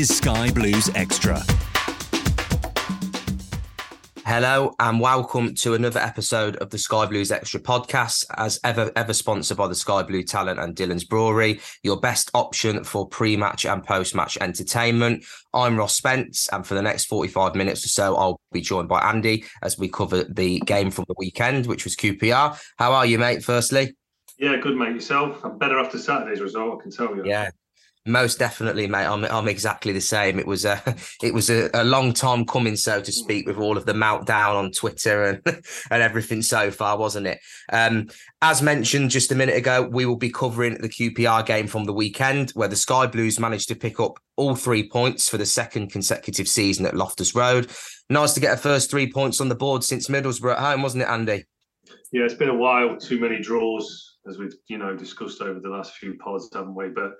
is Sky Blues Extra. Hello and welcome to another episode of the Sky Blues Extra podcast, as ever, ever sponsored by the Sky Blue Tavern and Dhillons Brewery, your best option for pre-match and post-match entertainment. I'm Ross Spence, and for the next 45 minutes or so, I'll be joined by Andy as we cover the game from the weekend, which was QPR. How are you, mate? Firstly, Yeah, good mate. Yourself? I'm better after Saturday's result. I can tell you. yeah, most definitely, mate. I'm I'm exactly the same. It was a it was a, a long time coming, so to speak, with all of the meltdown on Twitter and and everything so far, wasn't it? Um, as mentioned just a minute ago, we will be covering the QPR game from the weekend, where the Sky Blues managed to pick up all three points for the second consecutive season at Loftus Road. Nice to get a first three points on the board since Middlesbrough at home, wasn't it, Andy? Yeah, it's been a while. Too many draws, as we've you know discussed over the last few pods, haven't we? But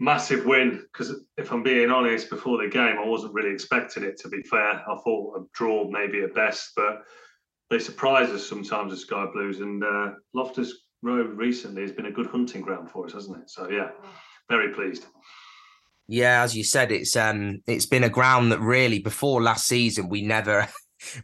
massive win because if I'm being honest, before the game, I wasn't really expecting it. To be fair, I thought a draw maybe at best, but they surprise us sometimes the Sky Blues. And uh, Loftus Road recently has been a good hunting ground for us, hasn't it? So yeah, very pleased. Yeah, as you said, it's um it's been a ground that really before last season we never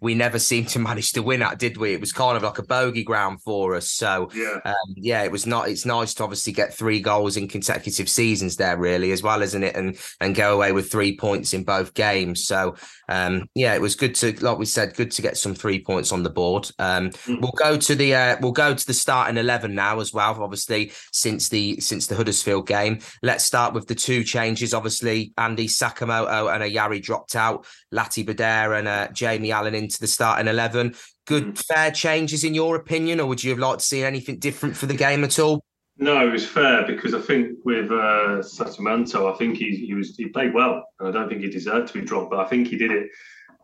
we never seemed to manage to win at, did we? It was kind of like a bogey ground for us. So Yeah. um, yeah, it was not. It's nice to obviously get three goals in consecutive seasons there, really, as well, isn't it? And and go away with three points in both games. So um, yeah, it was good to, like we said, good to get some three points on the board. Um, We'll go to the uh, we'll go to the starting eleven now as well. Obviously, since the since the Huddersfield game, let's start with the two changes. Obviously, Andy Sakamoto and Ayari dropped out. Latibeaudiere and uh, Jamie Allen into the starting eleven. Good, fair changes in your opinion, or would you have liked to see anything different for the game at all? No, it was fair because I think with uh, Satamanto, I think he, he was he played well, and I don't think he deserved to be dropped. But I think he did it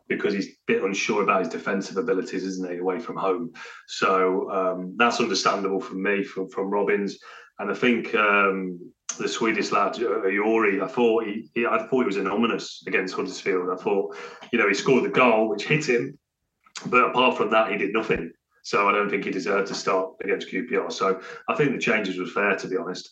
because he's a bit unsure about his defensive abilities, isn't he, away from home? So um, that's understandable from me, from from Robins, and I think um, the Swedish lad uh, Ayari, I thought he, he I thought he was anonymous against Huddersfield. I thought, you know, he scored the goal which hit him, but apart from that, he did nothing. So I don't think he deserved to start against QPR. So I think the changes were fair, to be honest.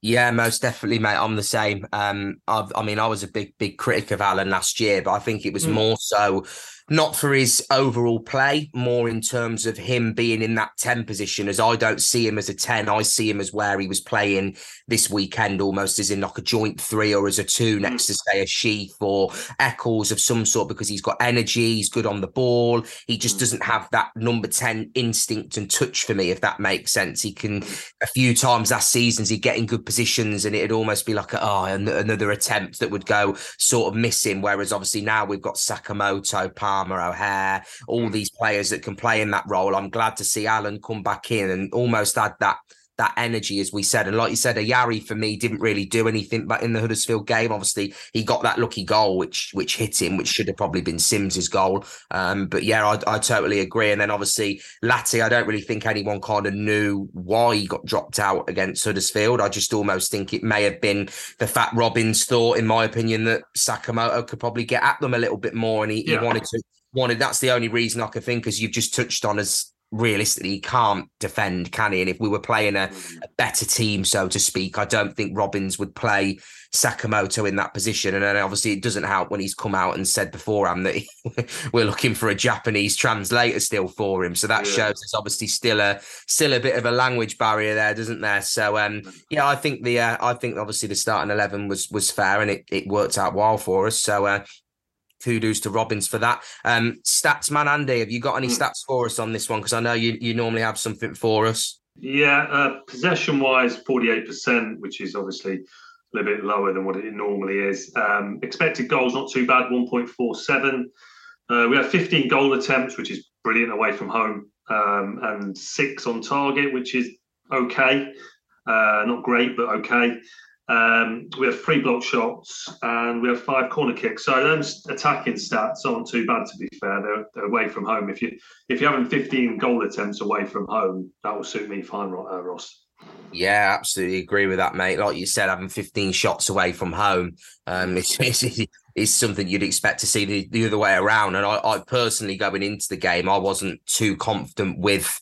Yeah, most definitely, mate. I'm the same. Um, I've, I mean, I was a big, big critic of Allen last year, but I think it was Mm. more so not for his overall play, more in terms of him being in that 10 position. As I don't see him as a 10, I see him as where he was playing this weekend, almost as in like a joint three or as a two hmm. next to, say, a Sheaf or Eccles of some sort, because he's got energy, he's good on the ball. He just hmm. doesn't have that number 10 instinct and touch for me, if that makes sense. He can, hmm. a few times last seasons, he'd get in good positions and it'd almost be like, a, oh, another attempt that would go sort of missing. Whereas obviously now we've got Sakamoto, Palmer, O'Hare, all mm. these players that can play in that role. I'm glad to see Allen come back in and almost add that that energy, as we said. And like you said, Ayari for me didn't really do anything but in the Huddersfield game. Obviously, he got that lucky goal, which which hit him, which should have probably been Simms's goal. Um, but yeah, I, I totally agree. And then obviously Latty, I don't really think anyone kind of knew why he got dropped out against Huddersfield. I just almost think it may have been the fact Robins thought, in my opinion, that Sakamoto could probably get at them a little bit more, and he, yeah. he wanted to wanted. That's the only reason I could think, as you've just touched on, as realistically he can't defend, can he? And if we were playing a, a, better team, so to speak, I don't think Robins would play Sakamoto in that position. And then obviously it doesn't help when he's come out and said beforehand that he, we're looking for a Japanese translator still for him. So that yeah. shows there's obviously still a still a bit of a language barrier there, doesn't there? So um, yeah, I think the uh, I think obviously the starting eleven was was fair and it, it worked out well for us. So uh, kudos to Robins for that. Um, stats man, Andy, have you got any hmm. stats for us on this one? Because I know you you normally have something for us. Yeah, uh, possession wise, forty eight percent, which is obviously a little bit lower than what it normally is. Um, expected goals not too bad, one point four seven. Uh, we have fifteen goal attempts, which is brilliant away from home, um, and six on target, which is okay. Uh, not great, but okay. Um, we have three block shots and we have five corner kicks. So those attacking stats aren't too bad, to be fair. They're, they're, away from home. If you if you're having 15 goal attempts away from home, that will suit me fine, uh, Ross. Yeah, absolutely agree with that, mate. Like you said, having 15 shots away from home um, is, is, is something you'd expect to see the, the other way around. And I, I personally, going into the game, I wasn't too confident with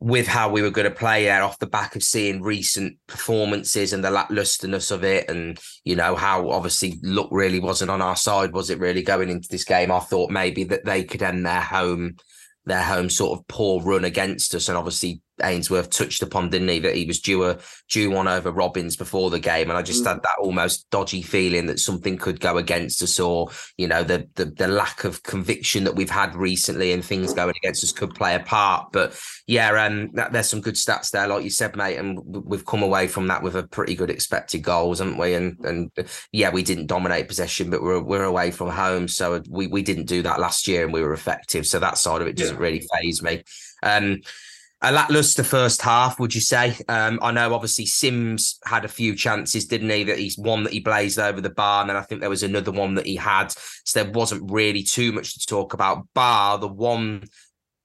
with how we were going to play there off the back of seeing recent performances and the lacklusterness of it and you know how obviously luck really wasn't on our side was it really going into this game? I thought maybe that they could end their home their home sort of poor run against us and obviously Ainsworth touched upon, didn't he, that he was due a due one over Robins before the game, and I just mm. had that almost dodgy feeling that something could go against us, or you know, the, the the lack of conviction that we've had recently and things going against us could play a part. But yeah, um, that, there's some good stats there, like you said, mate, and we've come away from that with a pretty good expected goals, haven't we? And and yeah, we didn't dominate possession, but we're we're away from home, so we we didn't do that last year, and we were effective. So that side of it doesn't yeah. really faze me. Um, a lackluster first half, would you say? Um, I know obviously Simms had a few chances, didn't he? That he's one that he blazed over the bar, and then I think there was another one that he had. So there wasn't really too much to talk about. Bar the one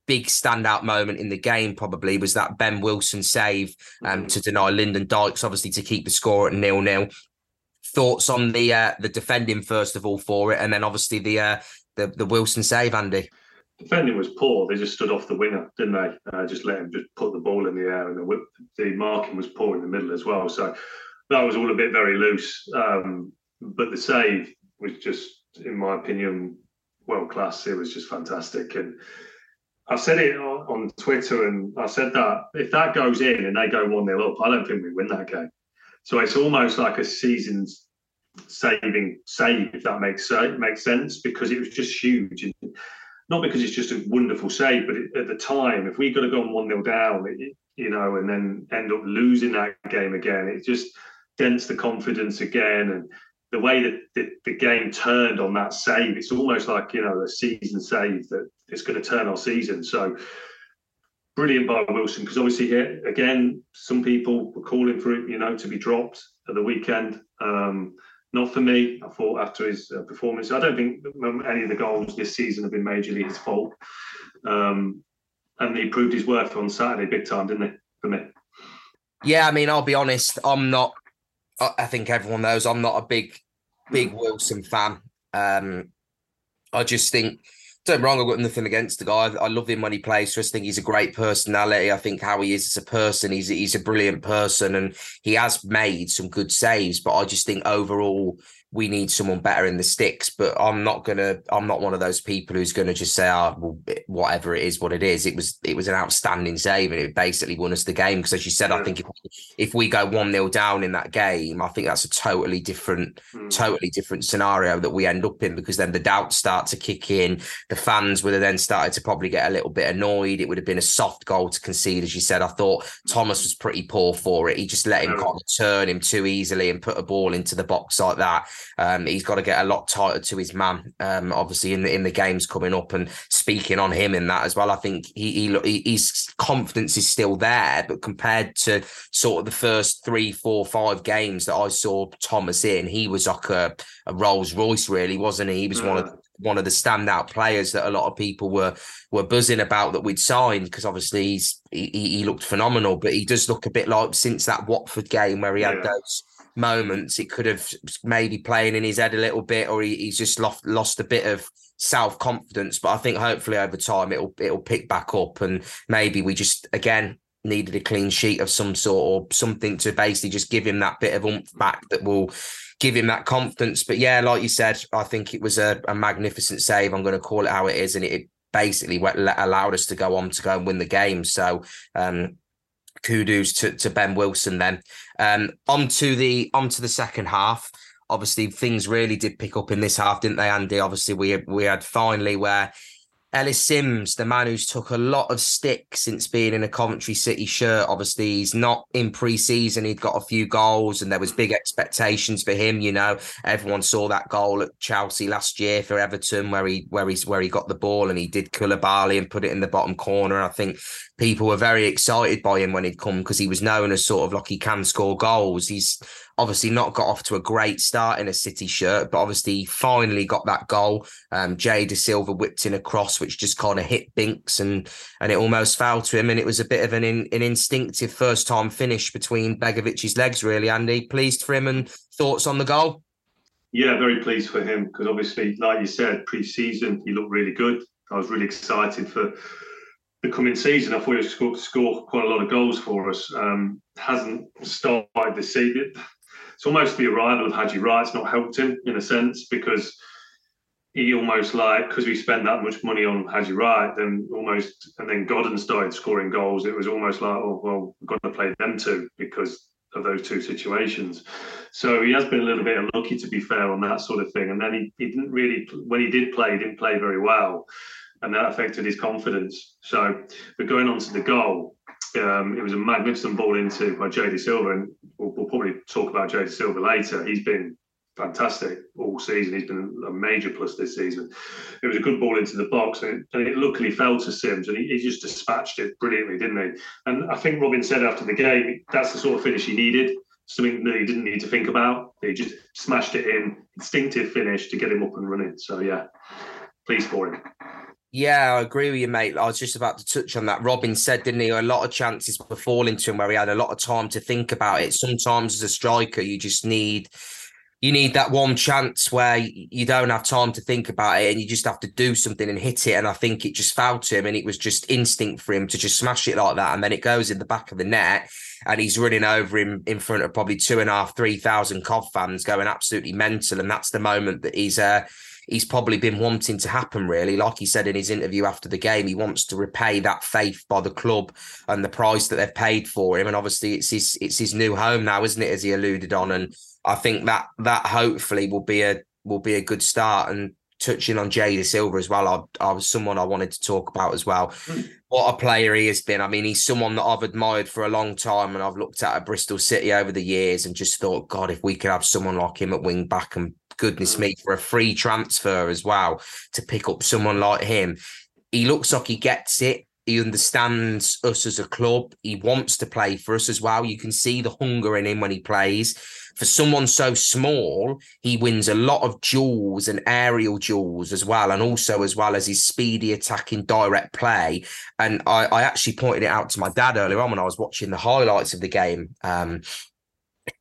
big standout moment in the game probably was that Ben Wilson save um, to deny Lyndon Dykes, obviously to keep the score at nil nil. Thoughts on the uh, the defending first of all for it, and then obviously the uh, the the Wilson save, Andy defending was poor. They just stood off the winger, didn't they? Uh, just let him just put the ball in the air, and the, whip, the marking was poor in the middle as well. So that was all a bit very loose. Um, but the save was just, in my opinion, world class. It was just fantastic. And I said it on Twitter, and I said that if that goes in and they go one 0 up, I don't think we win that game. So it's almost like a season's saving save, if that makes makes sense, because it was just huge. And not because it's just a wonderful save, but it, at the time, if we got to go on 1 0 down, it, you know, and then end up losing that game again, it just dents the confidence again. And the way that the, the game turned on that save, it's almost like, you know, a season save that it's going to turn our season. So, brilliant by Wilson because obviously here again some people were calling for it you know to be dropped at the weekend um, not for me. I thought after his uh, performance, I don't think any of the goals this season have been majorly his fault. Um, and he proved his worth on Saturday big time, didn't he? For me. Yeah, I mean, I'll be honest. I'm not. I think everyone knows I'm not a big, big Wilson fan. Um, I just think don't wrong, I've got nothing against the guy. I love him when he plays. Just think he's a great personality. I think how he is as a person, he's he's a brilliant person, and he has made some good saves. But I just think overall, we need someone better in the sticks. But I'm not gonna. I'm not one of those people who's gonna just say, "Ah, oh, well, whatever it is, what it is." It was it was an outstanding save, and it basically won us the game. Because as you said, I think if, if we go one 0 down in that game, I think that's a totally different, mm. totally different scenario that we end up in. Because then the doubts start to kick in. the fans would have then started to probably get a little bit annoyed. It would have been a soft goal to concede, as you said. I thought Thomas was pretty poor for it. He just let him kind of turn him too easily and put a ball into the box like that. Um, he's got to get a lot tighter to his man, um, obviously in the in the games coming up. And speaking on him in that as well, I think he, he his confidence is still there, but compared to sort of the first three, four, five games that I saw Thomas in, he was like a, a Rolls Royce, really, wasn't he? He was one of mm. one of the standout players that a lot of people were were buzzing about that we'd signed because obviously he's he, he looked phenomenal, but he does look a bit like since that Watford game where he yeah. had those moments, it could have maybe playing in his head a little bit, or he, he's just lost lost a bit of self confidence. But I think hopefully over time it'll it'll pick back up, and maybe we just again needed a clean sheet of some sort or something to basically just give him that bit of oomph back that will give him that confidence. But yeah, like you said, I think it was a, a magnificent save. I'm going to call it how it is, and it, basically allowed us to go on to go and win the game. So um, kudos to, to Ben Wilson then. Um, on to the on to the second half. Obviously, things really did pick up in this half, didn't they, Andy? Obviously, we we had finally where Ellis Simms, the man who's took a lot of stick since being in a Coventry City shirt. Obviously, he's not in pre-season. He'd got a few goals, and there was big expectations for him. You know, everyone saw that goal at Chelsea last year for Everton, where he where he's where he got the ball and he did Koulibaly and put it in the bottom corner. I think people were very excited by him when he'd come because he was known as sort of like he can score goals. He's obviously not got off to a great start in a City shirt, but obviously finally got that goal. Um, Jay Dasilva whipped in a cross, which just kind of hit Binks and and it almost fell to him. And it was a bit of an in, an instinctive first time finish between Begovic's legs, really. Andy, pleased for him and thoughts on the goal. Yeah, very pleased for him because obviously, like you said, pre-season he looked really good. I was really excited for the coming season. I thought he would score, score quite a lot of goals for us. Um, hasn't started this season it's almost the arrival of Haji Wright's not helped him in a sense because he almost like because we spent that much money on Haji Wright, then almost and then Godden started scoring goals. It was almost like, oh well, we've got to play them too because of those two situations. So he has been a little bit unlucky to be fair on that sort of thing. And then he, he didn't really when he did play, he didn't play very well. And that affected his confidence. So but going on to the goal, um, it was a magnificent ball into by Jay Dasilva, and we'll, we'll probably talk about Jay Dasilva later. He's been fantastic all season. He's been a major plus this season. It was a good ball into the box, and it, and it luckily fell to Simms, and he, he, just dispatched it brilliantly, didn't he? And I think Robin said after the game, that's the sort of finish he needed. Something that he didn't need to think about. He just smashed it in, instinctive finish to get him up and running. So yeah, pleased for him. Yeah, I agree with you, mate. I was just about to touch on that. Robin said, didn't he? A lot of chances were falling to him where he had a lot of time to think about it. Sometimes as a striker, you just need you need that one chance where you don't have time to think about it and you just have to do something and hit it. And I think it just to him and it was just instinct for him to just smash it like that. And then it goes in the back of the net and he's running over him in front of probably two and a half, three thousand Cov fans going absolutely mental. And that's the moment that he's uh he's probably been wanting to happen, really. Like he said in his interview after the game, he wants to repay that faith by the club and the price that they've paid for him. And obviously, it's his it's his new home now, isn't it? As he alluded on, and I think that that hopefully will be a will be a good start. And touching on Jay Dasilva as well, I, I was someone I wanted to talk about as well. Mm. What a player he has been. I mean, he's someone that I've admired for a long time, and I've looked at at Bristol City over the years and just thought, God, if we could have someone like him at wing back and goodness me, for a free transfer as well to pick up someone like him. He looks like he gets it. He understands us as a club. He wants to play for us as well. You can see the hunger in him when he plays. For someone so small, he wins a lot of duels and aerial duels as well, and also as well as his speedy attacking direct play. And I, I actually pointed it out to my dad earlier on when I was watching the highlights of the game. Um,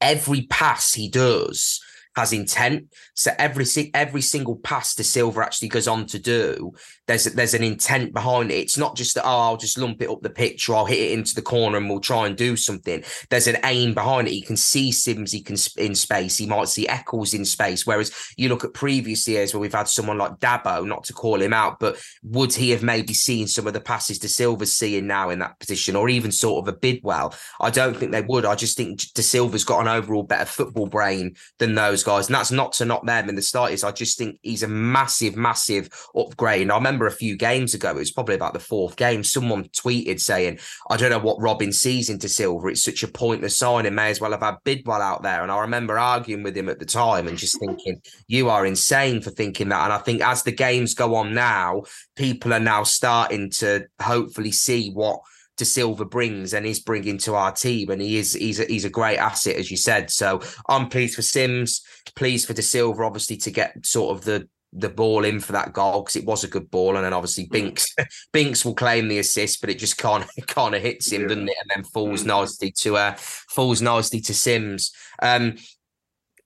every pass he does has intent. So every every single pass Dasilva actually goes on to do, there's there's an intent behind it. It's not just that oh I'll just lump it up the pitch or I'll hit it into the corner and we'll try and do something. There's an aim behind it. He can see Simms, he can in space. He might see Eccles in space. Whereas you look at previous years where we've had someone like Dabo, not to call him out, but would he have maybe seen some of the passes Dasilva's seeing now in that position, or even sort of a Bidwell? I don't think they would. I just think Dasilva's got an overall better football brain than those those guys, and that's not to knock them in the slightest. I just think he's a massive, massive upgrade. And I remember a few games ago, it was probably about the fourth game, someone tweeted saying, I don't know what Robin sees into Silver. It's such a pointless sign and may as well have had Bidwell out there. And I remember arguing with him at the time and just thinking, you are insane for thinking that. And I think as the games go on now, people are now starting to hopefully see what Dasilva brings and is bringing to our team, and he is he's a, he's a great asset as you said. So I'm pleased for Simms, pleased for Dasilva, obviously to get sort of the the ball in for that goal because it was a good ball, and then obviously mm. Binks Binks will claim the assist, but it just kind of kind of hits him, yeah. doesn't it? And then falls mm. nicely to uh falls nicely to Simms. Um,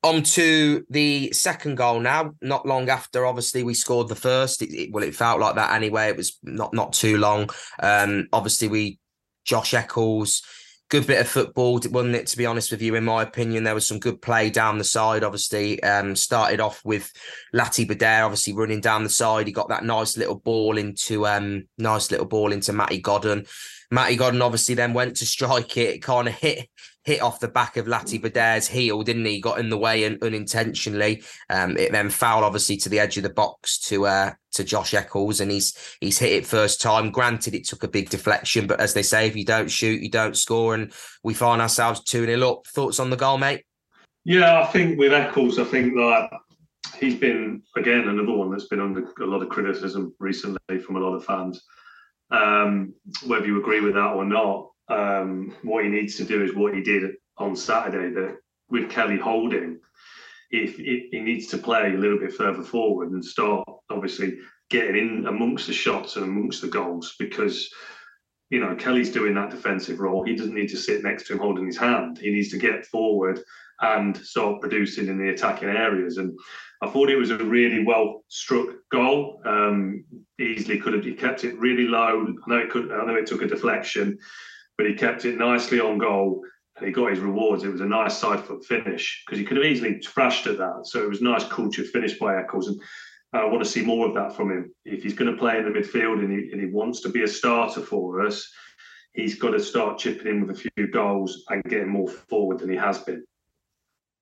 on to the second goal now. Not long after, obviously, we scored the first. It, it, well, it felt like that anyway. It was not not too long. Um, obviously, we Josh Eccles, good bit of football, wasn't it? To be honest with you, in my opinion, there was some good play down the side. Obviously, um, started off with Latibeaudiere, obviously running down the side. He got that nice little ball into um, nice little ball into Matty Godden. Matty Godden obviously then went to strike it. It kind of hit hit off the back of Latibeaudiere's heel, didn't he? Got in the way and unintentionally. Um, it then foul obviously to the edge of the box to uh, to Josh Eccles, and he's he's hit it first time. Granted, it took a big deflection, but as they say, if you don't shoot, you don't score, and we find ourselves two 0 up. Thoughts on the goal, mate? Yeah, I think with Eccles, I think that he's been again another one that's been under a lot of criticism recently from a lot of fans. Um, whether you agree with that or not, um, what he needs to do is what he did on Saturday. That with Kelly holding, if, if he needs to play a little bit further forward and start obviously getting in amongst the shots and amongst the goals because you know Kelly's doing that defensive role. He doesn't need to sit next to him holding his hand. He needs to get forward and start producing in the attacking areas. And I thought it was a really well struck goal. Um, easily could have he kept it really low. I know it could. I know it took a deflection, but he kept it nicely on goal and he got his rewards. It was a nice side foot finish because he could have easily thrashed at that. So it was nice, cultured finish by Eccles. And I want to see more of that from him. If he's going to play in the midfield and he, and he wants to be a starter for us, he's got to start chipping in with a few goals and getting more forward than he has been.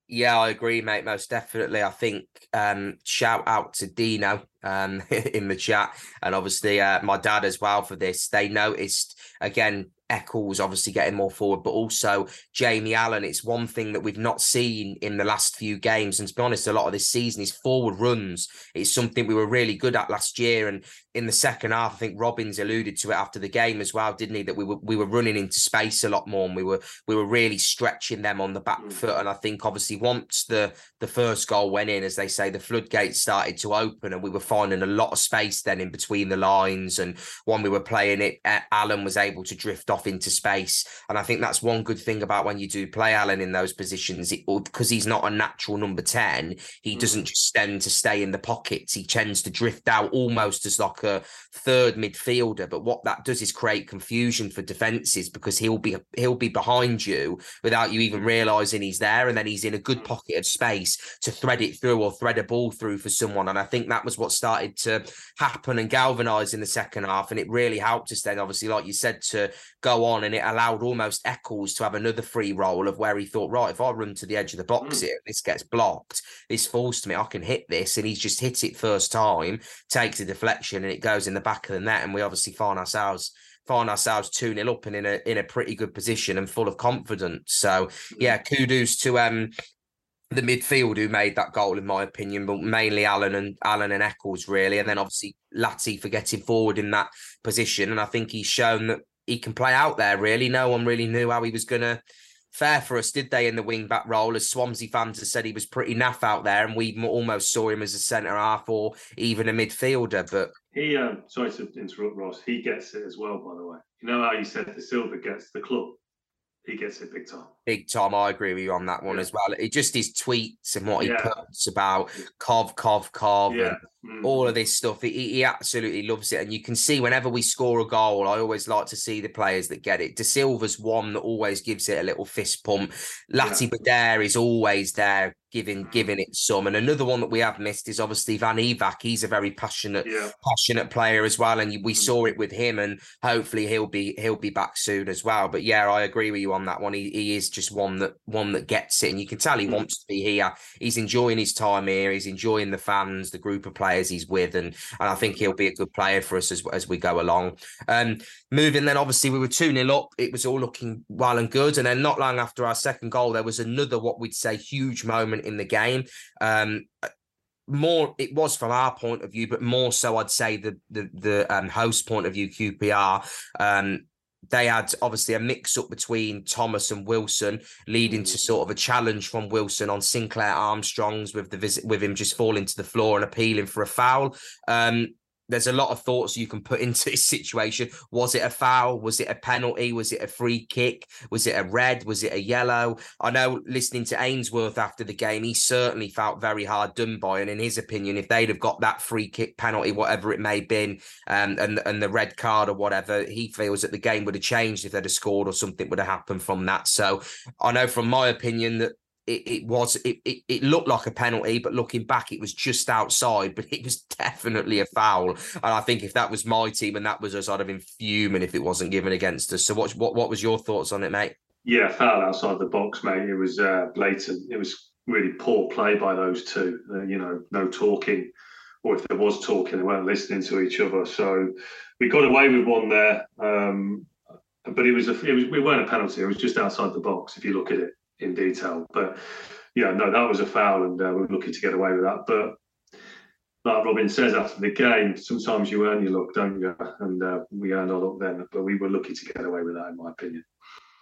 Yeah, I agree, mate. Most definitely. I think um, shout out to Dino um, in the chat, and obviously uh, my dad as well for this. They noticed again Eccles obviously getting more forward, but also Jamie Allen. It's one thing that we've not seen in the last few games. And to be honest, a lot of this season is forward runs. It's something we were really good at last year. And in the second half, I think Robins alluded to it after the game as well, didn't he? That we were we were running into space a lot more and we were we were really stretching them on the back mm. foot. And I think obviously once the the first goal went in, as they say, the floodgates started to open and we were finding a lot of space then in between the lines. And when we were playing it, Allen was able to drift off into space. And I think that's one good thing about when you do play Allen in those positions, because he's not a natural number 10, he mm. doesn't just tend to stay in the pockets. He tends to drift out almost as like a third midfielder. But what that does is create confusion for defenses because he'll be he'll be behind you without you even realizing he's there. And then he's in a good mm. pocket of space to thread it through or thread a ball through for someone. And I think that was what started to happen and galvanize in the second half. And it really helped us then, obviously, like you said, to go on and it allowed almost Eccles to have another free role of where he thought, right, if I run to the edge of the box mm. here, this gets blocked, this falls to me, I can hit this. And he's just hit it first time, takes a deflection, and it goes in the back of the net. And we obviously find ourselves find ourselves 2 0 up and in a in a pretty good position and full of confidence. So yeah, mm. kudos to um the midfield who made that goal, in my opinion, but mainly Allen and Allen and Eccles, really. And then obviously Latty for getting forward in that position. And I think he's shown that he can play out there. Really, no one really knew how he was going to fare for us, did they? In the wing back role, as Swansea fans have said, he was pretty naff out there, and we almost saw him as a centre half or even a midfielder. But he, um, sorry to interrupt, Ross. He gets it as well, by the way. You know how you said the silver gets the club he gets it big time. Big time. I agree with you on that one yeah. as well. It just his tweets and what he yeah. puts about Cov, Cov, Cov, yeah. mm. all of this stuff. He, he absolutely loves it. And you can see whenever we score a goal, I always like to see the players that get it. Dasilva's one that always gives it a little fist pump. Lati yeah. Is always there giving giving it some. And another one that we have missed is obviously Van Ewijk. He's a very passionate Yeah. passionate player as well, and we saw it with him. And hopefully he'll be he'll be back soon as well. But yeah, I agree with you on that one. He, he is just one that one that gets it, and you can tell he wants to be here. He's enjoying his time here. He's enjoying the fans, the group of players he's with, and and I think he'll be a good player for us as as we go along. Um, moving then, obviously we were two 0 up. It was all looking well and good, and then not long after our second goal, there was another what we'd say huge moment in the game. Um, more it was from our point of view, but more so I'd say the the the um, host point of view, QPR. Um, they had obviously a mix up between Thomas and Wilson, leading to sort of a challenge from Wilson on Sinclair Armstrong's with the visit with him just falling to the floor and appealing for a foul. Um, there's a lot of thoughts you can put into this situation. Was it a foul? Was it a penalty? Was it a free kick? Was it a red? Was it a yellow? I know listening to Ainsworth after the game, he certainly felt very hard done by. And in his opinion, if they'd have got that free kick, penalty, whatever it may have been, um, and and the red card or whatever, he feels that the game would have changed if they'd have scored or something would have happened from that. So I know from my opinion that it, it was it, it it looked like a penalty, but looking back, it was just outside. But it was definitely a foul. And I think if that was my team and that was us, I'd have been fuming if it wasn't given against us. So what what what was your thoughts on it, mate? Yeah, foul outside the box, mate. It was uh, blatant. It was really poor play by those two. Uh, you know, no talking, or if there was talking, they weren't listening to each other. So we got away with one there. Um, but it was a, it was we weren't a penalty. It was just outside the box if you look at it in detail. But yeah, no, that was a foul, and uh, we were lucky to get away with that. But like Robin says after the game, sometimes you earn your luck, don't you? And uh, we earned our luck then, but we were lucky to get away with that, in my opinion.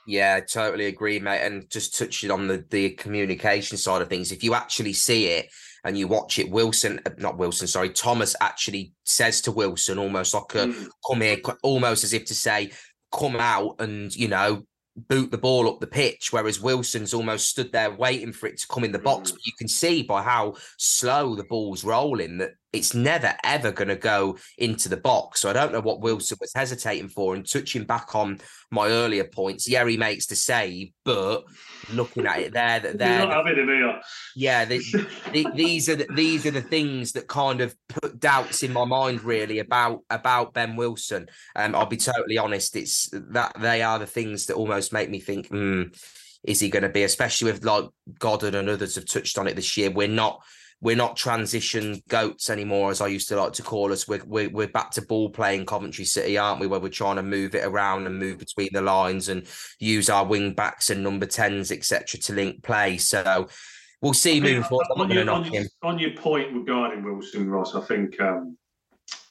Yeah, totally agree, mate. And just touching on the the communication side of things, if you actually see it and you watch it, Wilson, uh, not Wilson, sorry, Thomas actually says to Wilson almost like a Mm. come here, almost as if to say, come out and you know boot the ball up the pitch, whereas Wilson's almost stood there waiting for it to come in the box. Mm. But you can see by how slow the ball's rolling that it's never ever going to go into the box. So I don't know what Wilson was hesitating for. And touching back on my earlier points, yeah, he makes the save, but looking at it there, that there, not having him here. yeah, the, the, these are the, these are the things that kind of put doubts in my mind really about about Ben Wilson. Um, I'll be totally honest, it's that they are the things that almost make me think, hmm, is he going to be? Especially with like Goddard and others have touched on it this year. We're not we're not transition goats anymore, as I used to like to call us. We're we're, we're back to ball playing Coventry City, aren't we? Where we're trying to move it around and move between the lines and use our wing backs and number tens, etc., to link play. So we'll see moving forward. On, your, on, knock your, him. on your point regarding Wilson Ross, I think um,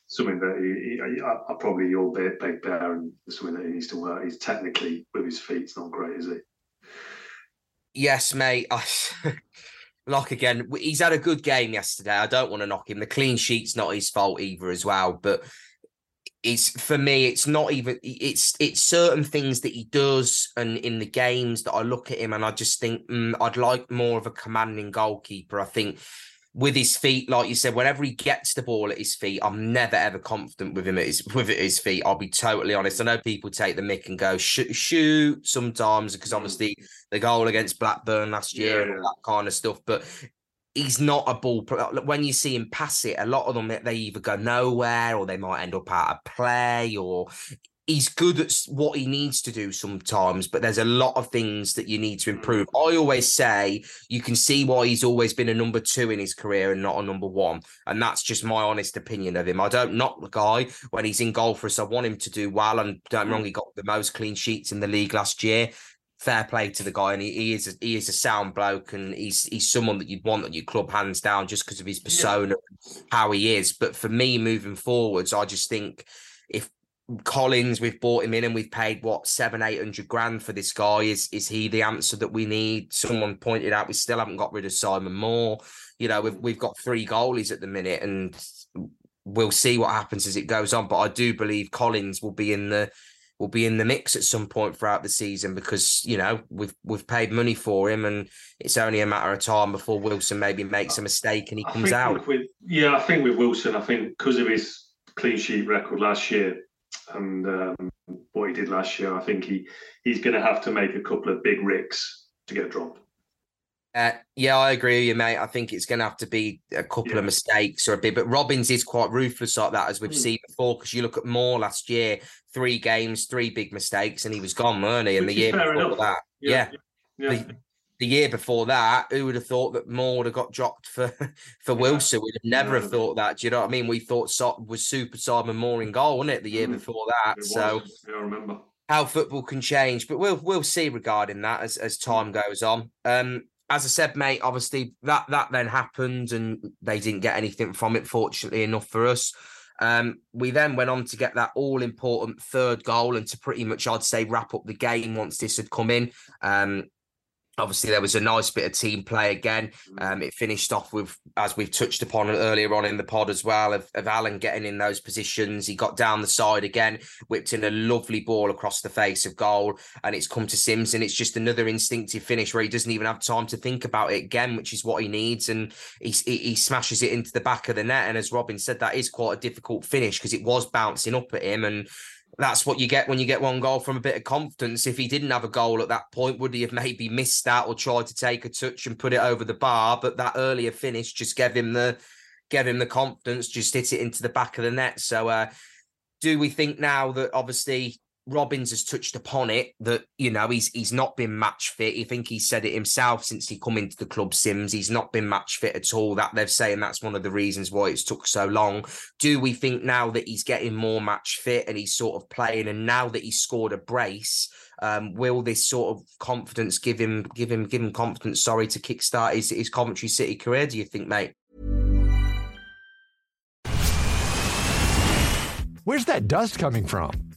something that he, he, I, I probably your big, big bear and something that he needs to work. He's technically with his feet, it's not great, is it? Yes, mate. I, like again, he's had a good game yesterday. I don't want to knock him. The clean sheet's not his fault either, as well. But it's for me, it's not even. It's it's certain things that he does, and in the games that I look at him, and I just think mm, I'd like more of a commanding goalkeeper. I think with his feet, like you said, whenever he gets the ball at his feet, I'm never ever confident with him at his with at his feet. I'll be totally honest. I know people take the mick and go shoot, shoot sometimes because mm. obviously the goal against Blackburn last year and all that kind of stuff, but. He's not a ball. When you see him pass it, a lot of them they either go nowhere or they might end up out of play or he's good at what he needs to do sometimes, but there's a lot of things that you need to mm. improve. I always say you can see why he's always been a number two in his career and not a number one. And that's just my honest opinion of him. I don't knock the guy when he's in goal for us. I want him to do well. And don't mm. wrong, he got the most clean sheets in the league last year. Fair play to the guy, and he, he is a, he is a sound bloke, and he's he's someone that you'd want at your club hands down just because of his persona, and how he is. But for me, moving forwards, I just think if Collins, we've bought him in and we've paid what seven, eight hundred grand for this guy. Is is he the answer that we need? Someone pointed out we still haven't got rid of Simon Moore. You know, we've we've got three goalies at the minute, and we'll see what happens as it goes on. But I do believe Collins will be in the will be in the mix at some point throughout the season because you know we've we've paid money for him, and it's only a matter of time before Wilson maybe makes a mistake and he I comes out. With, yeah, I think with Wilson, I think because of his clean sheet record last year and um, what he did last year, I think he he's going to have to make a couple of big ricks to get dropped. Uh, yeah, I agree with you, mate. I think it's going to have to be a couple Yeah. of mistakes or a bit, but Robins is quite ruthless like that, as we've Mm. seen before. Because you look at Moore last year, three games, three big mistakes, and he was gone, weren't he? And Which the year before enough. that, yeah, yeah. The, the year before that, who would have thought that Moore would have got dropped for for. Wilson? We'd have never have thought that. Do you know what I mean? We thought so- was Super Simon Moore in goal, wasn't it? The year Mm. before that, It so was. I remember. how football can change, but we'll we'll see regarding that as as time goes on. Um, as I said, mate, obviously that that then happened and they didn't get anything from it, fortunately enough for us. Um, we then went on to get that all important third goal and to pretty much, I'd say, wrap up the game once this had come in. Um, obviously, there was a nice bit of team play again. Um, it finished off with, as we've touched upon earlier on in the pod as well, of, of Allen getting in those positions. He got down the side again, whipped in a lovely ball across the face of goal, and it's come to Simms, and it's just another instinctive finish where he doesn't even have time to think about it again, which is what he needs, and he he, he smashes it into the back of the net. And as Robin said, that is quite a difficult finish because it was bouncing up at him, and that's what you get when you get one goal from a bit of confidence. If he didn't have a goal at that point, would he have maybe missed that or tried to take a touch and put it over the bar? But that earlier finish just gave him the gave him the confidence, just hit it into the back of the net. So uh do we think now that obviously Robins has touched upon it that you know he's he's not been match fit. I think he said it himself since he come into the club. Simms, he's not been match fit at all. That they're saying that's one of the reasons why it's took so long. Do we think now that he's getting more match fit and he's sort of playing, and now that he's scored a brace, um, will this sort of confidence give him give him give him confidence? Sorry to kickstart his his Coventry City career. Do you think, mate? Where's that dust coming from?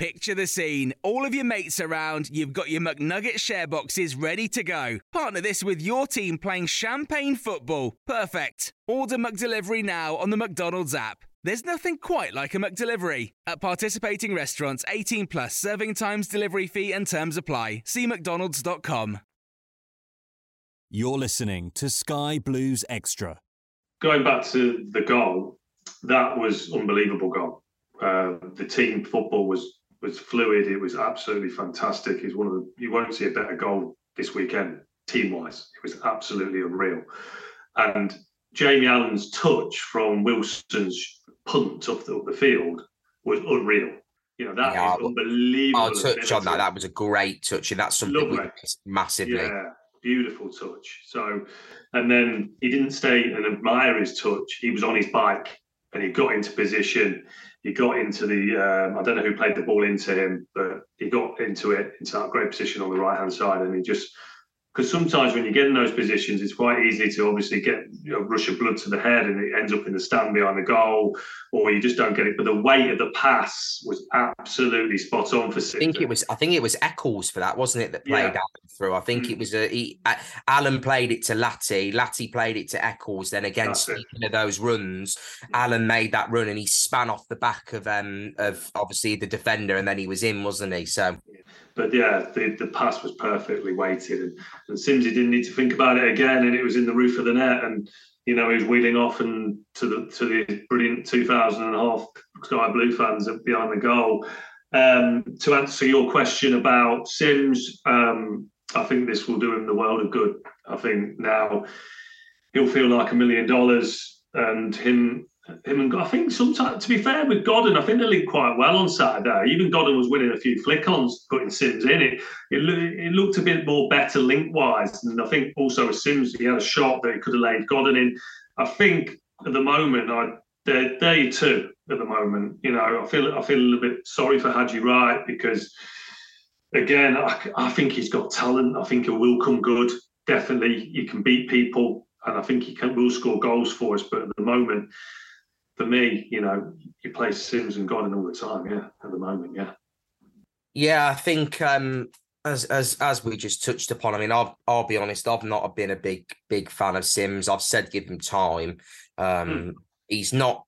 Picture the scene. All of your mates around, you've got your McNugget share boxes ready to go. Partner this with your team playing champagne football. Perfect. Order McDelivery now on the McDonald's app. There's nothing quite like a McDelivery. At participating restaurants, 18 plus serving times, delivery fee, and terms apply. See McDonald's.com. You're listening to Sky Blues Extra. Going back to the goal, that was unbelievable goal. Uh, the team football was was fluid. It was absolutely fantastic. He's one of the you won't see a better goal this weekend team wise. It was absolutely unreal. And Jamie Allen's touch from Wilson's punt up the, up the field was unreal. You know that is Yeah, unbelievable. I'll touch on that. That was a great touch, and that's something we Lovely. missed massively. Yeah, beautiful touch. So, and then he didn't stay and admire his touch. He was on his bike and he got into position. He got into the, um, I don't know who played the ball into him, but he got into it, into that great position on the right hand side. And he just, because sometimes when you get in those positions, it's quite easy to obviously get you know, rush of blood to the head and it ends up in the stand behind the goal, or you just don't get it. But the weight of the pass was absolutely spot on for I think it was. I think it was Eccles for that, wasn't it? That played Yeah. Allen through. I think Mm. it was a. He, uh, Allen played it to Latty. Latty played it to Eccles. Then again, That's it. speaking of those runs, Allen made that run and he span off the back of um of obviously the defender, and then he was in, wasn't he? So But yeah, the, the pass was perfectly weighted, and, and Simsy didn't need to think about it again, and it was in the roof of the net, and you know he was wheeling off and to the to the brilliant 2000 and a half Sky Blue fans behind the goal. Um, to answer your question about Simms, um, I think this will do him the world of good. I think now he'll feel like a million dollars, and him him and I think sometimes, to be fair with Godden, I think they linked quite well on Saturday. Even Godden was winning a few flick-ons, putting Simms in it. It, it looked a bit more better link-wise, and I think also with Simms, he had a shot that he could have laid Godden in. I think at the moment, I they're, they're two at the moment. You know, I feel I feel a little bit sorry for Haji Wright because again, I, I think he's got talent. I think he will come good. Definitely, he can beat people, and I think he can will score goals for us. But at the moment, for me, you know, you play Simms and Godden all the time. Yeah, at the moment, yeah. yeah, I think um as as as we just touched upon, I mean, I'll I'll be honest, I've not been a big big fan of Simms. I've said give him time. Um, Hmm. he's not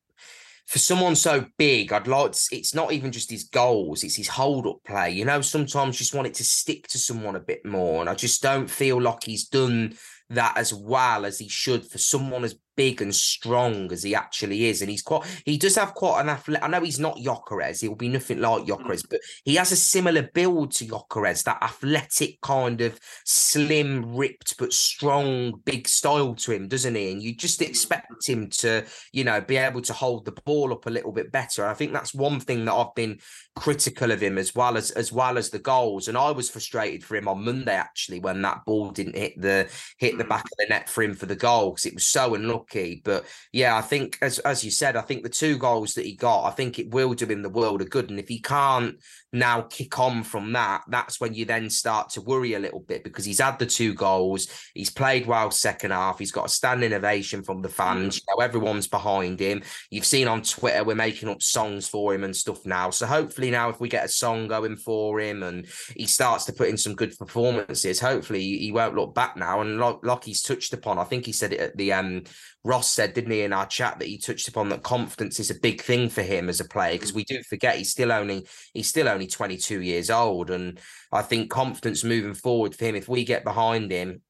for someone so big. I'd like to, it's not even just his goals; it's his hold up play. You know, sometimes you just want it to stick to someone a bit more, and I just don't feel like he's done that as well as he should for someone as big and strong as he actually is. And he's quite, he does have quite an athletic. I know he's not Gyökeres, he'll be nothing like mm. Gyökeres, but he has a similar build to Gyökeres, that athletic kind of slim, ripped, but strong, big style to him, doesn't he? And you just mm. expect him to, you know, be able to hold the ball up a little bit better. And I think that's one thing that I've been critical of him as well as as well as the goals. And I was frustrated for him on Monday actually when that ball didn't hit the hit the mm. back of the net for him for the goal because it was so unlucky. But yeah, I think as as you said, I think the two goals that he got, I think it will do him the world of good. And if he can't now kick on from that, that's when you then start to worry a little bit because he's had the two goals, he's played well second half, he's got a standing ovation from the fans. You know, everyone's behind him. You've seen on Twitter we're making up songs for him and stuff now. So hopefully now if we get a song going for him and he starts to put in some good performances, hopefully he won't look back now. And like, like he's touched upon, I think he said it at the um Ross said, didn't he, in our chat that he touched upon that confidence is a big thing for him as a player because we do forget he's still only he's still only 22 years old. And I think confidence moving forward for him, if we get behind him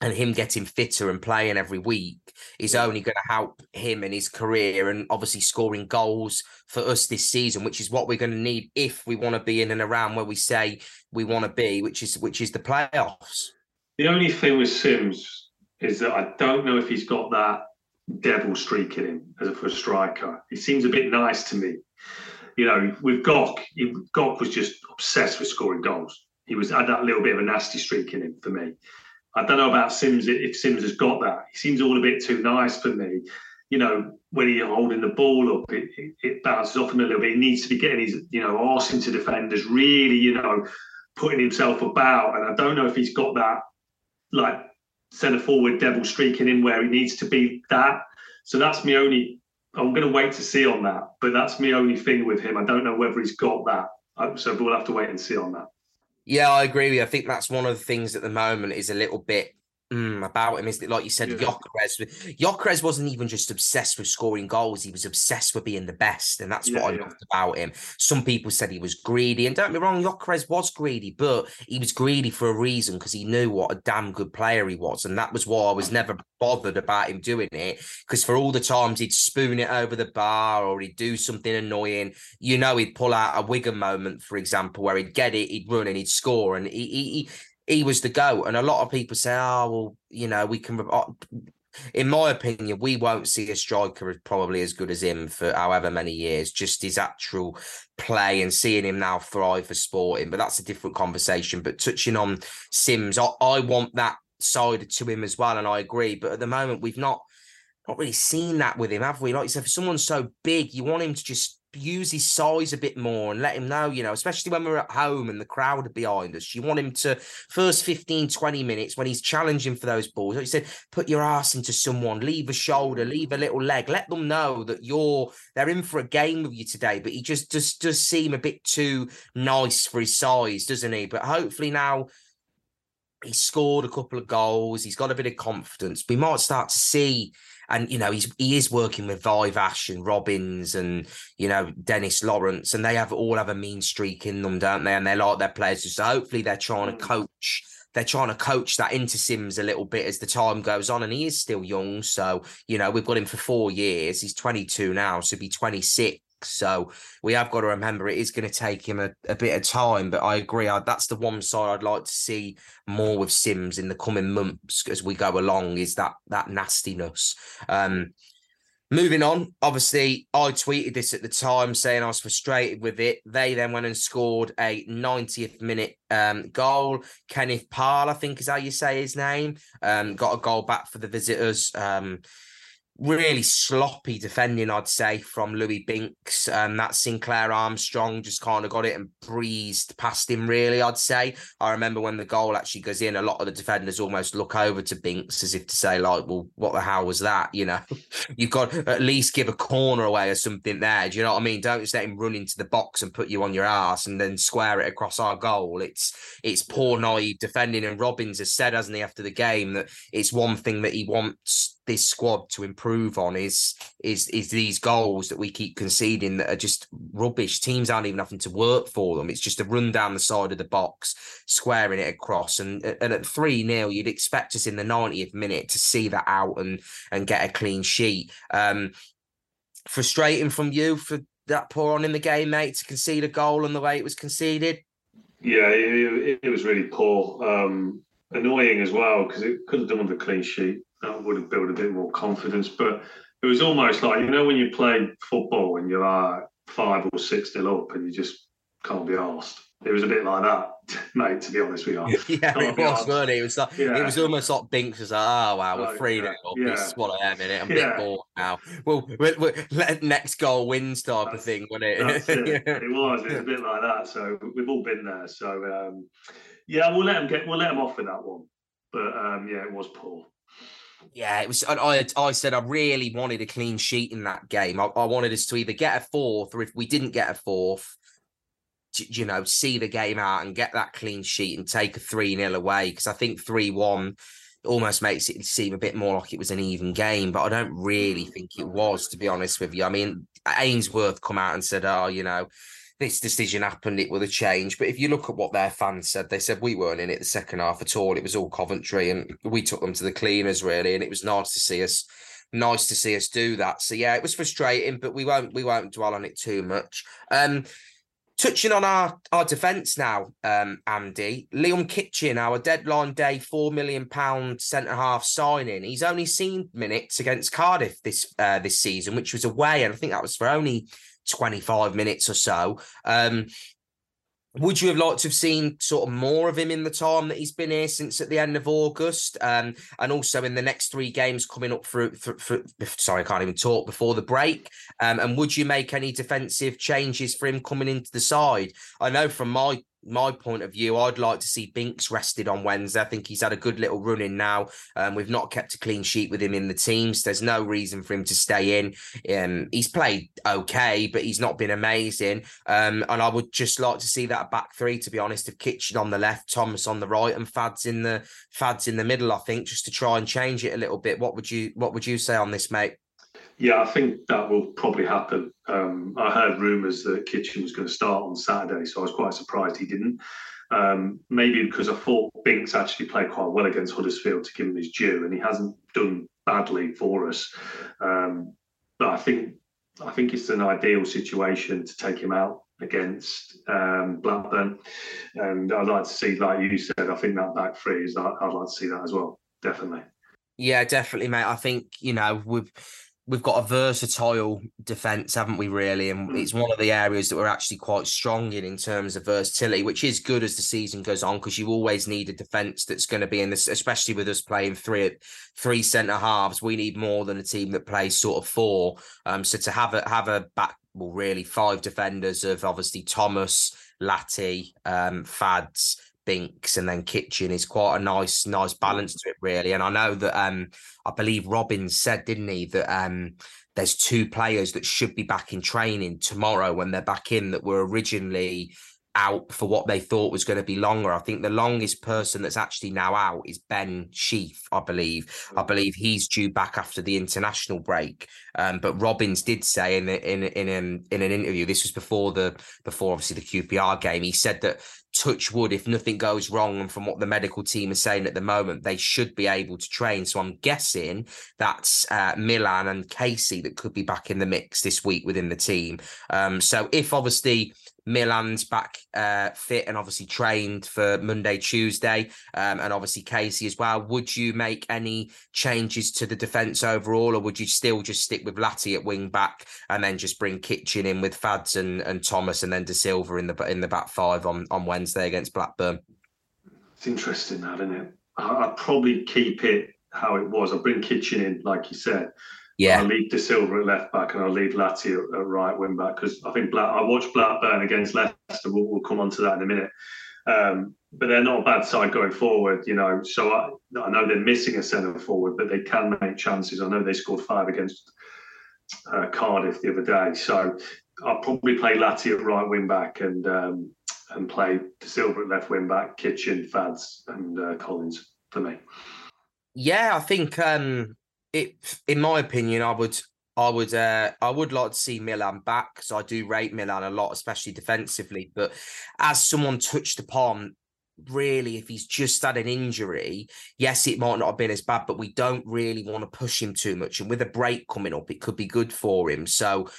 and him getting fitter and playing every week is only going to help him in his career and obviously scoring goals for us this season, which is what we're going to need if we want to be in and around where we say we want to be, which is which is the playoffs. The only thing with Simms is that I don't know if he's got that devil streak in him as a for a striker. He seems a bit nice to me. You know, with Gok, he, Gok was just obsessed with scoring goals. He was had that little bit of a nasty streak in him for me. I don't know about Simms if Simms has got that. He seems all a bit too nice for me. You know, when he's holding the ball up, it, it, it bounces off him a little bit. He needs to be getting his, you know, arse into defenders, really, you know, putting himself about. And I don't know if he's got that, like, centre forward devil streak in him where he needs to be that. So that's my only. I'm going to wait to see on that, but that's my only thing with him. I don't know whether he's got that. Uh, So we'll have to wait and see on that. Yeah, I agree with you. I think that's one of the things at the moment is a little bit mm, about him. Is that, like you said, Yeah. Gyökeres. Gyökeres wasn't even just obsessed with scoring goals; he was obsessed with being the best, and that's what I yeah. loved about him. Some people said he was greedy, and don't get me wrong, Gyökeres was greedy, but he was greedy for a reason because he knew what a damn good player he was, and that was why I was never bothered about him doing it. Because for all the times he'd spoon it over the bar or he'd do something annoying, you know, he'd pull out a Wigan moment, for example, where he'd get it, he'd run and he'd score, and he he. he he was the goat, and a lot of people say, "Oh, well, you know, we can." In my opinion, we won't see a striker as probably as good as him for however many years. Just his actual play and seeing him now thrive for sporting, but that's a different conversation. But touching on Simms, I, I want that side to him as well, and I agree. But at the moment, we've not not really seen that with him, have we? Like you said, for someone so big, you want him to just use his size a bit more and let him know, you know, especially when we're at home and the crowd are behind us. You want him to first 15, 20 minutes when he's challenging for those balls. Like you said, put your ass into someone, leave a shoulder, leave a little leg, let them know that you're they're in for a game with you today. But he just does does seem a bit too nice for his size, doesn't he? But hopefully now he's scored a couple of goals. He's got a bit of confidence. We might start to see, and you know, he's he is working with Viveash and Robins and you know Dennis Lawrence, and they have all have a mean streak in them, don't they? And they like their players. So hopefully they're trying to mm. coach. They're trying to coach that into Simms a little bit as the time goes on, and he is still young. So you know, we've got him for four years. He's 22 now, so he'll be 26. So we have got to remember it is going to take him a, a bit of time. But I agree, I, that's the one side I'd like to see more with Simms in the coming months as we go along. Is that that nastiness? Um, moving on, obviously, I tweeted this at the time saying I was frustrated with it. They then went and scored a 90th minute um, goal. Kenneth Paal, I think is how you say his name, um, got a goal back for the visitors. Um, really sloppy defending, I'd say, from Luis Binks. Um, that Sinclair Armstrong just kind of got it and breezed past him, really, I'd say. I remember when the goal actually goes in, a lot of the defenders almost look over to Binks as if to say, like, well, what the hell was that? You know, you've got at least give a corner away or something there. Do you know what I mean? Don't just let him run into the box and put you on your ass and then square it across our goal. It's it's poor naive defending. And Robins has said, hasn't he, after the game, that it's one thing that he wants this squad to improve on is is is these goals that we keep conceding that are just rubbish. Teams aren't even having to work for them. It's just a run down the side of the box, squaring it across. And and at three 0 you'd expect us in the 90th minute to see that out and and get a clean sheet. Um, frustrating from you for that poor on in the game, mate, to concede a goal and the way it was conceded. Yeah, it, it was really poor. Um, annoying as well because it could have done with a clean sheet that would have built a bit more confidence. But it was almost like you know when you play football and you are five or six still up and you just can't be asked. It was a bit like that, mate. To be honest with you, yeah, it was, wasn't it? It was like yeah. it was almost like Binks was like, "Oh wow, we're three now. Yeah, yeah. Swallow them in it. I'm a bit bored now. Well, we're, we're, next goal wins type that's, of thing, wasn't it? it. it was. It's a bit like that. So we've all been there. So um, yeah, we'll let them get. We'll let them off with that one. But um, yeah, it was poor. Yeah, it was. I, I said I really wanted a clean sheet in that game. I, I wanted us to either get a fourth, or if we didn't get a fourth, to, you know, see the game out and get that clean sheet and take a three 0 away. Because I think three one almost makes it seem a bit more like it was an even game, but I don't really mm. think it was, to be honest with you. I mean, Ainsworth come out and said, "Oh, you know." This decision happened, it would have changed. But if you look at what their fans said, they said we weren't in it the second half at all. It was all Coventry, and we took them to the cleaners really, and it was nice to see us. Nice to see us do that. So yeah, it was frustrating, but we won't we won't dwell on it too much. Um, touching on our our defence now, um, Andy Liam Kitching, our deadline day four million pound centre half signing. He's only seen minutes against Cardiff this uh, this season, which was away, and I think that was for only 25 minutes or so. Um, would you have liked to have seen sort of more of him in the time that he's been here since at the end of August, um, and also in the next three games coming up for sorry, I can't even talk before the break. Um, and would you make any defensive changes for him coming into the side? I know from my my point of view, I'd like to see Binks rested on Wednesday. I think he's had a good little run in now. Um, we've not kept a clean sheet with him in the teams. There's no reason for him to stay in. Um, he's played okay, but he's not been amazing. Um, and I would just like to see that back three, to be honest, of Kitching on the left, Thomas on the right, and Fads in the Fads in the middle. I think just to try and change it a little bit. What would you What would you say on this, mate? Yeah, I think that will probably happen. Um, I heard rumours that Kitching was going to start on Saturday, so I was quite surprised he didn't. Um, maybe because I thought Binks actually played quite well against Huddersfield to give him his due, and he hasn't done badly for us. Um, but I think I think it's an ideal situation to take him out against um, Blackburn, and I'd like to see, like you said, I think that back three is. I'd like to see that as well, definitely. Yeah, definitely, mate. I think you know we've we've got a versatile defense, haven't we? Really, and mm. it's one of the areas that we're actually quite strong in in terms of versatility, which is good as the season goes on because you always need a defense that's going to be in this, especially with us playing three three centre halves. We need more than a team that plays sort of four. Um, so to have a have a back, well, really five defenders of obviously Thomas, Latty, um, Fads. Binks and then Kitching is quite a nice, nice balance to it, really. And I know that um, I believe Robins said, didn't he, that um, there's two players that should be back in training tomorrow when they're back in that were originally out for what they thought was going to be longer. I think the longest person that's actually now out is Ben Sheaf, I believe. I believe he's due back after the international break. Um, but Robins did say in in in an in an interview, this was before the before obviously the QPR game. He said that touch wood, if nothing goes wrong, and from what the medical team is saying at the moment, they should be able to train. So I'm guessing that's uh, Milan and Casey that could be back in the mix this week within the team. Um, so if obviously Milan's back uh, fit and obviously trained for Monday, Tuesday, um, and obviously Casey as well. Would you make any changes to the defence overall, or would you still just stick with Latty at wing back and then just bring Kitching in with Fads and, and Thomas and then Dasilva in the in the back five on, on Wednesday against Blackburn? It's interesting, that isn't it? I'd probably keep it how it was. I'd bring Kitching in, like you said, Yeah. I'll leave Dasilva at left back and I'll leave Latti at, at right wing back because I think Black, I watched Blackburn against Leicester. We'll, we'll come on to that in a minute. Um, but they're not a bad side going forward, you know. So I, I know they're missing a centre forward, but they can make chances. I know they scored five against uh, Cardiff the other day. So I'll probably play Latti at right wing back and um, and play Dasilva at left wing back, Kitching, Fads, and uh, Collins for me. Yeah, I think um, it. In my opinion, I would, I would, uh, I would like to see Milan back because I do rate Milan a lot, especially defensively. But as someone touched upon, really, if he's just had an injury, yes, it might not have been as bad, but we don't really want to push him too much. And with a break coming up, it could be good for him. So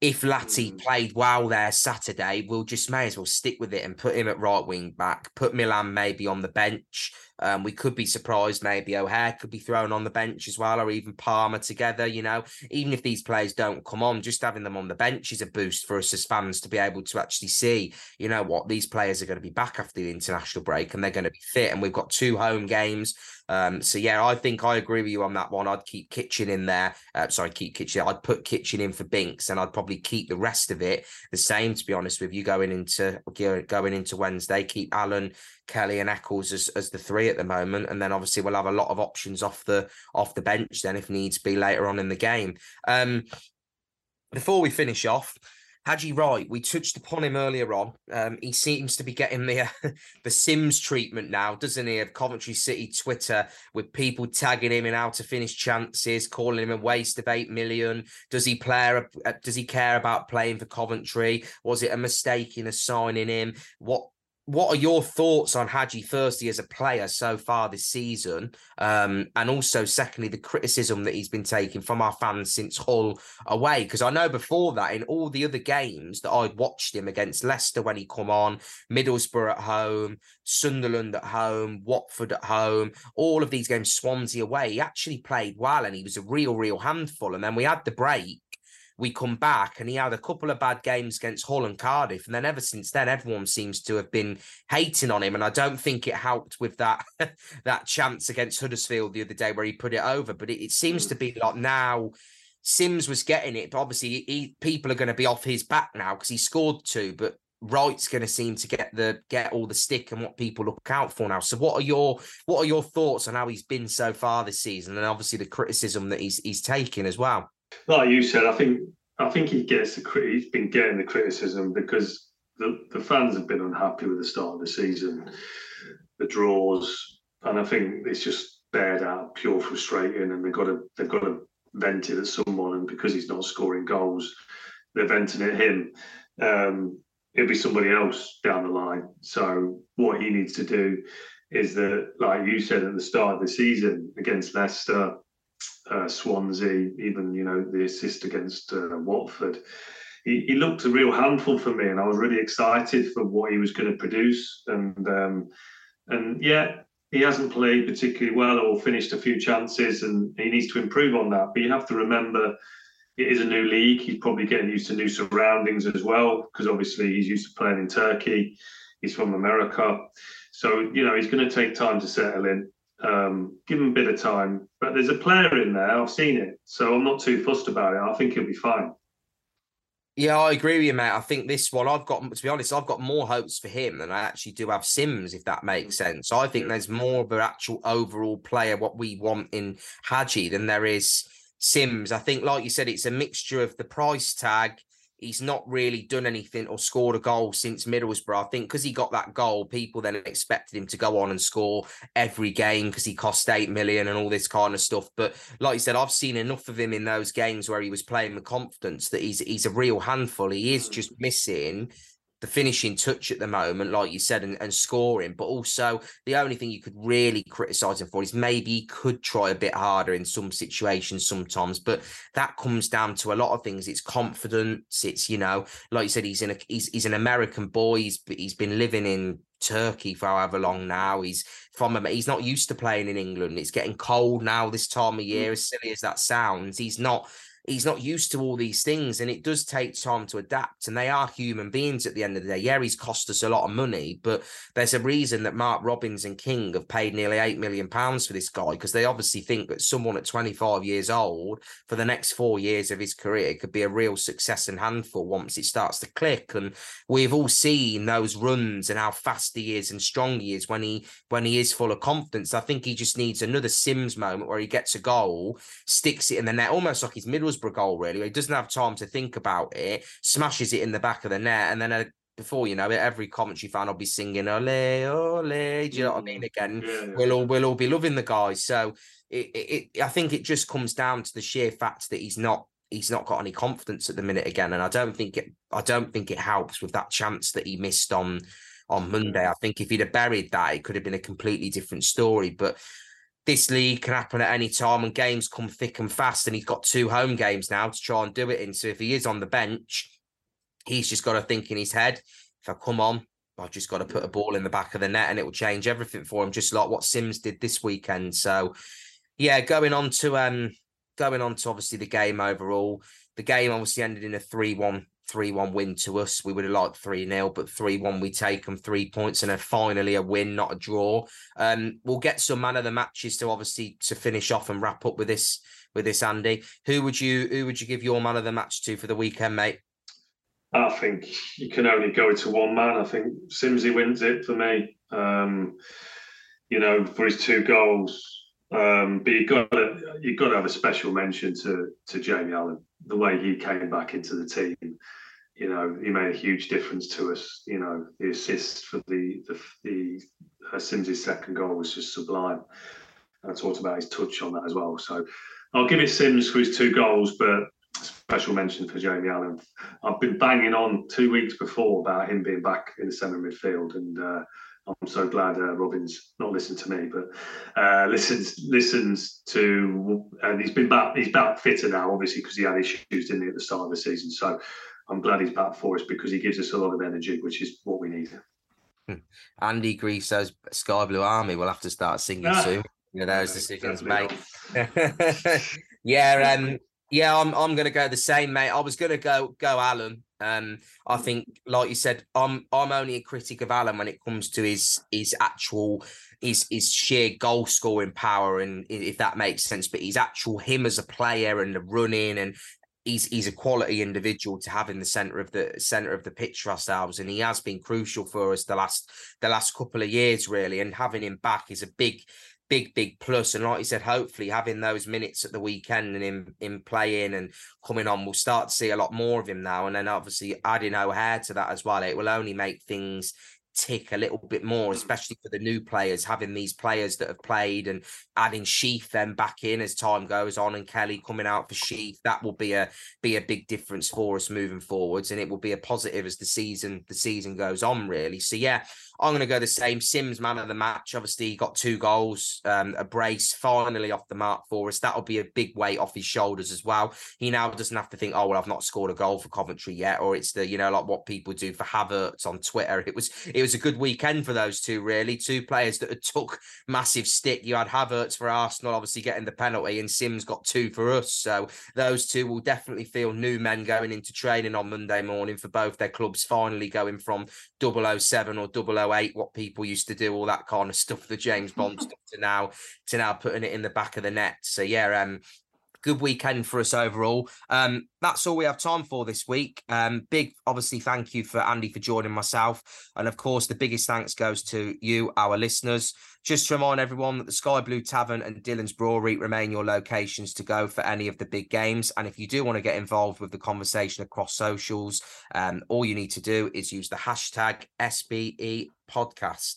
if Latti Mm. played well there Saturday, we'll just may as well stick with it and put him at right wing back, put Milan maybe on the bench. Um, we could be surprised, maybe O'Hare could be thrown on the bench as well, or even Palmer together. You know, even if these players don't come on, just having them on the bench is a boost for us as fans to be able to actually see, you know, what these players are going to be back after the international break and they're going to be fit. And we've got two home games. Um, so yeah, I think I agree with you on that one. I'd keep Kitching in there. Uh, sorry, keep Kitching. I'd put Kitching in for Binks, and I'd probably keep the rest of it the same. To be honest with you, going into going into Wednesday, keep Allen, Kelly, and Eccles as, as the three at the moment, and then obviously we'll have a lot of options off the off the bench then if needs be later on in the game. Um, before we finish off. Haji Wright, we touched upon him earlier on. Um, he seems to be getting the uh, the Simms treatment now, doesn't he? Of Coventry City Twitter, with people tagging him in how to finish chances, calling him a waste of eight million. Does he play? uh, Does he care about playing for Coventry? Was it a mistake in assigning him? What what are your thoughts on Haji Thursday as a player so far this season? Um, and also, secondly, the criticism that he's been taking from our fans since Hull away. Because I know before that, in all the other games that I'd watched him against Leicester when he come on, Middlesbrough at home, Sunderland at home, Watford at home, all of these games, Swansea away, he actually played well and he was a real, real handful. And then we had the break we come back and he had a couple of bad games against Hull and Cardiff. And then ever since then, everyone seems to have been hating on him. And I don't think it helped with that that chance against Huddersfield the other day where he put it over. But it, it seems hmm. to be like now Simms was getting it, but obviously he, people are going to be off his back now because he scored two. But Wright's going to seem to get the get all the stick and what people look out for now. So what are your what are your thoughts on how he's been so far this season, and obviously the criticism that he's he's taking as well? Like you said, I think I think he gets the he's been getting the criticism because the, the fans have been unhappy with the start of the season, the draws, and I think it's just bared out pure frustrating, and they've got to they've got to vent it at someone, and because he's not scoring goals, they're venting at him. Um, it'll be somebody else down the line. So what he needs to do is that, like you said at the start of the season against Leicester, uh, Swansea, even you know the assist against uh, Watford. He, he, looked a real handful for me, and I was really excited for what he was going to produce. And um, and yeah, he hasn't played particularly well or finished a few chances, and he needs to improve on that. But you have to remember. It is a new league. He's probably getting used to new surroundings as well, because obviously he's used to playing in Turkey. He's from America. So, you know, he's going to take time to settle in. Um, give him a bit of time. But there's a player in there. I've seen it, so I'm not too fussed about it. I think he'll be fine. Yeah, I agree with you, mate. I think this one, I've got to be honest, I've got more hopes for him than I actually do have Simms, if that makes sense. I think there's more of an actual overall player what we want in Haji than there is Simms. I think, like you said, it's a mixture of the price tag. He's not really done anything or scored a goal since Middlesbrough. I think because he got that goal, people then expected him to go on and score every game because he cost eight million and all this kind of stuff. But like you said, I've seen enough of him in those games where he was playing with confidence that he's he's a real handful. He is mm. just missing the finishing touch at the moment, like you said, and, and, scoring. But also, the only thing you could really criticize him for is maybe he could try a bit harder in some situations sometimes. But that comes down to a lot of things. It's confidence. It's you know, like you said, he's in a he's he's an American boy. He's he's been living in Turkey for however long now. He's from a he's not used to playing in England. It's getting cold now this time of year. Mm. As silly as that sounds, he's not he's not used to all these things and it does take time to adapt and they are human beings at the end of the day. Yeah he's cost us a lot of money but there's a reason that mark robins and king have paid nearly 8 million pounds for this guy because they obviously think that someone at 25 years old for the next four years of his career could be a real success and handful once it starts to click. And we've all seen those runs and how fast he is and strong he is when he when he is full of confidence. I think he just needs another simms moment where he gets a goal sticks it in the net almost like his middle Middlesbrough goal, really. He doesn't have time to think about it, smashes it in the back of the net, and then a, uh, before you know it, every Coventry fan will be singing "Ole, ole." Do you know what I mean? Mm. Again, yeah. we'll all we'll all be loving the guy. So it, it, it, I think it just comes down to the sheer fact that he's not he's not got any confidence at the minute again, and I don't think it I don't think it helps with that chance that he missed on on Monday. I think if he'd have buried that, it could have been a completely different story. But this league can happen at any time and games come thick and fast. And he's got two home games now to try and do it in. So if he is on the bench, he's just got to think in his head, if I come on, I've just got to put a ball in the back of the net and it will change everything for him, just like what Simms did this weekend. So yeah, going on to um going on to obviously the game overall. The game obviously ended in a 3-1 3 1 win to us. We would have liked 3 0, but 3 1, we take them three points and a finally a win, not a draw. Um, we'll get some man of the matches to obviously to finish off and wrap up with this with this, Andy. Who would you who would you give your man of the match to for the weekend, mate? I think you can only go to one man. I think Simsy wins it for me. Um, you know, for his two goals. Um, but you got to you got to have a special mention to to Jamie Allen the way he came back into the team, you know, he made a huge difference to us. You know, the assist for the the, the uh, Simms' second goal was just sublime. And I talked about his touch on that as well. So I'll give it Simms for his two goals, but special mention for Jamie Allen. I've been banging on two weeks before about him being back in the centre midfield, and uh, I'm so glad uh, Robin's not listened to me, but uh, listens listens to, and he's been back. He's back fitter now, obviously, because he had issues, didn't he, at the start of the season. So I'm glad he's back for us because he gives us a lot of energy, which is what we need. Hmm. Andy Grieso's Sky Blue Army. We'll have to start singing ah, soon. You know, those decisions, mate. yeah, um, yeah, I'm I'm gonna go the same, mate. I was gonna go go Allen. Um, I think, like you said, I'm I'm only a critic of Allen when it comes to his his actual his his sheer goal scoring power, and if that makes sense. But his actual him as a player and the running and he's he's a quality individual to have in the center of the center of the pitch for ourselves, and he has been crucial for us the last the last couple of years, really. And having him back is a big big, big plus. And like you said, hopefully having those minutes at the weekend and him, him playing and coming on, we'll start to see a lot more of him now. And then obviously adding O'Hare to that as well, it will only make things tick a little bit more, mm. especially for the new players, having these players that have played and adding Sheaf then back in as time goes on and Kelly coming out for Sheaf. That will be a be a big difference for us moving forwards. And it will be a positive as the season the season goes on, really. So yeah, I'm going to go the same. Simms, man of the match. Obviously, he got two goals, um, a brace, finally off the mark for us. That'll be a big weight off his shoulders as well. He now doesn't have to think, oh well, I've not scored a goal for Coventry yet, or it's the you know like what people do for Havertz on Twitter. It was it was a good weekend for those two, really. Two players that took massive stick. You had Havertz for Arsenal, obviously getting the penalty, and Simms got two for us. So those two will definitely feel new men going into training on Monday morning for both their clubs. Finally going from 007 or 008, what people used to do, all that kind of stuff, the James Bond stuff, to now to now putting it in the back of the net. So yeah, um, good weekend for us overall. Um, that's all we have time for this week. Um, big, obviously, thank you for Andy for joining myself, and of course, the biggest thanks goes to you, our listeners. Just to remind everyone that the Sky Blue Tavern and Dhillons Brewery remain your locations to go for any of the big games. And if you do want to get involved with the conversation across socials, um, all you need to do is use the hashtag SBE podcast.